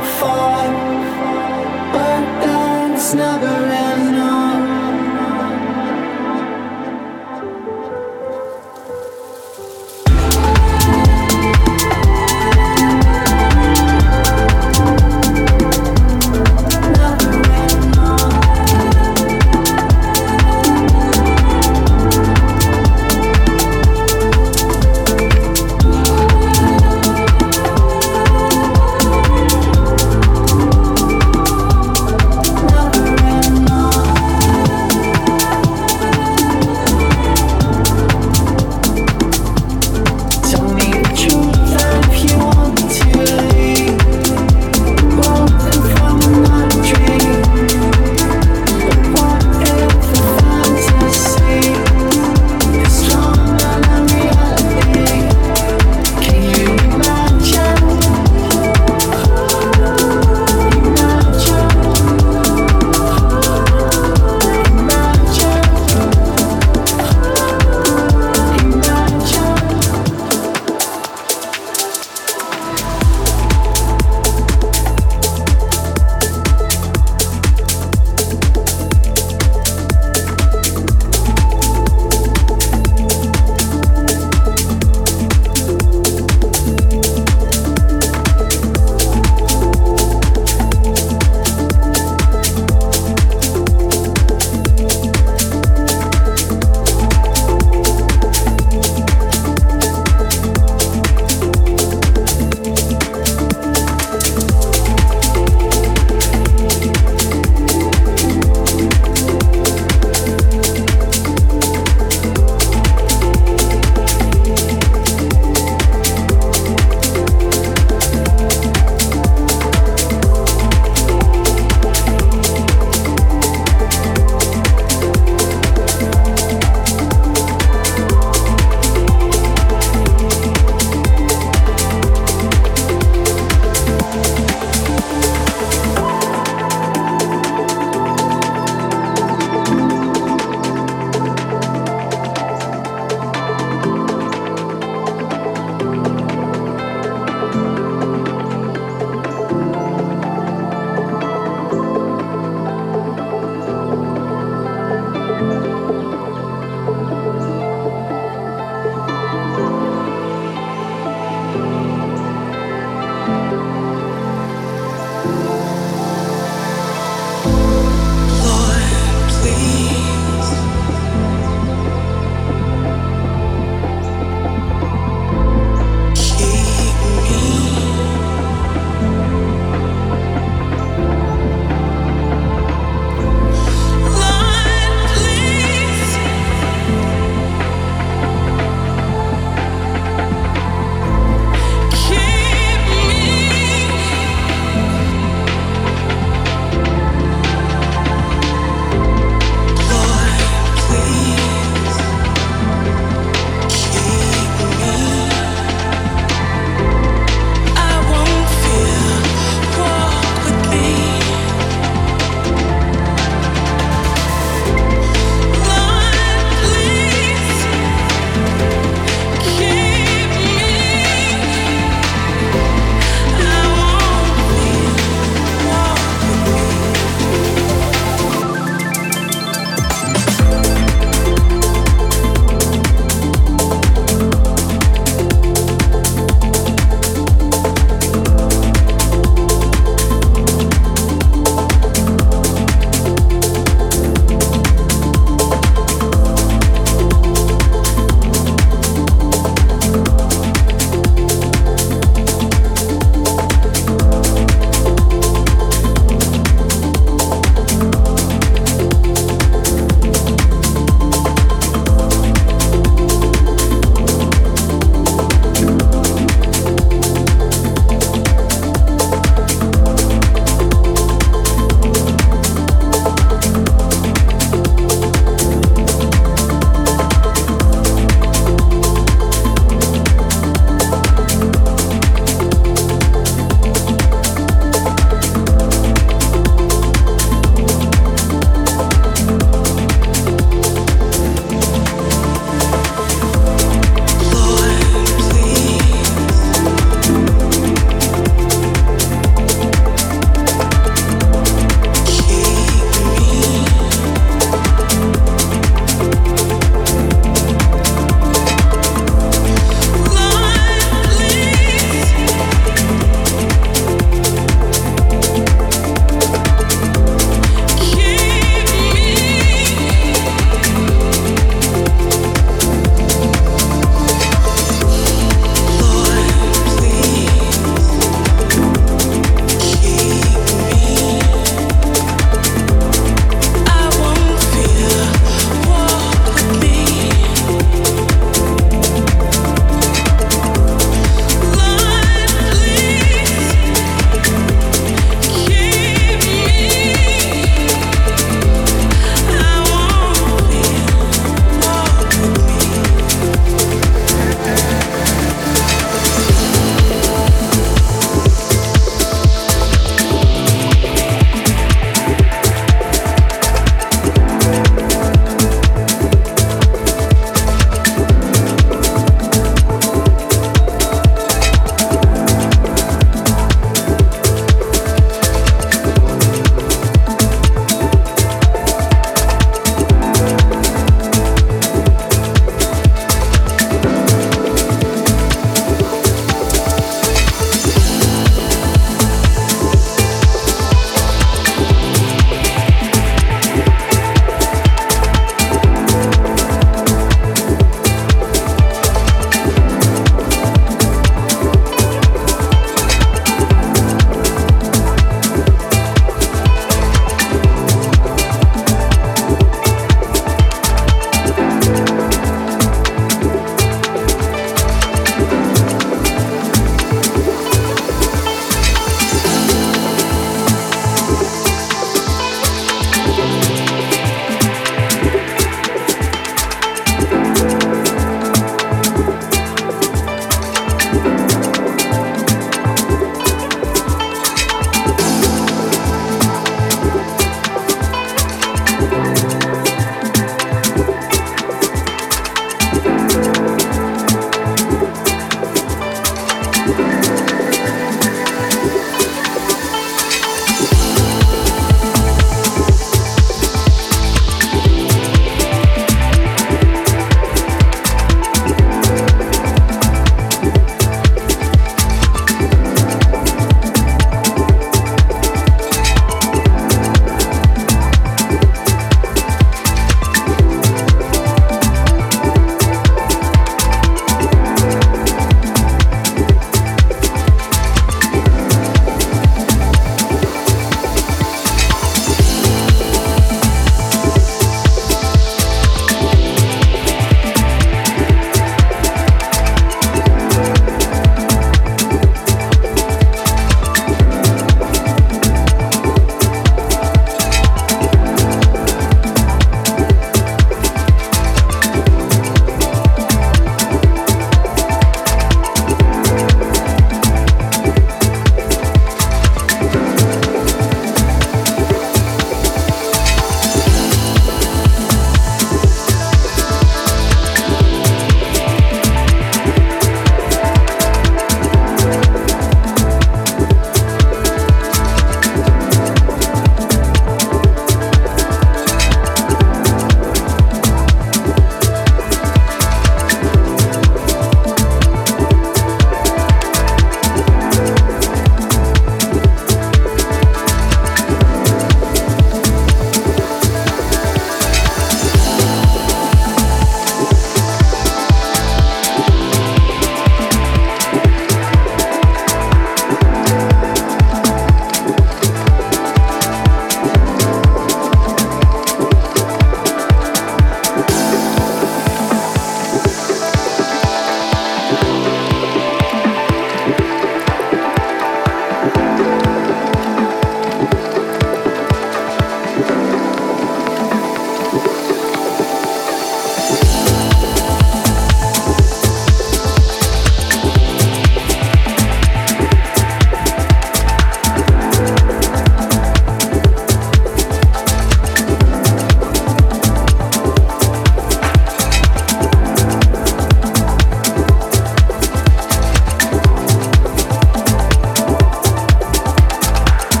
far, but that's never enough.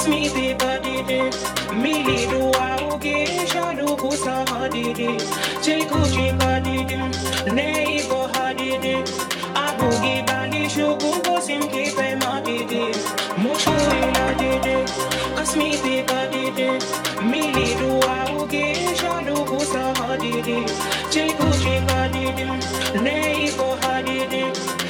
Ask me be body this. Me do auge shadow kusa hadi this. Cheku chika didim. Neigo hadi this. Abugi bali shugu kosim kipe ma didis. Mushu ila didis. Ask me be body this. Me do auge shadow kusa hadi this. Cheku chika didim. Neigo hadi this.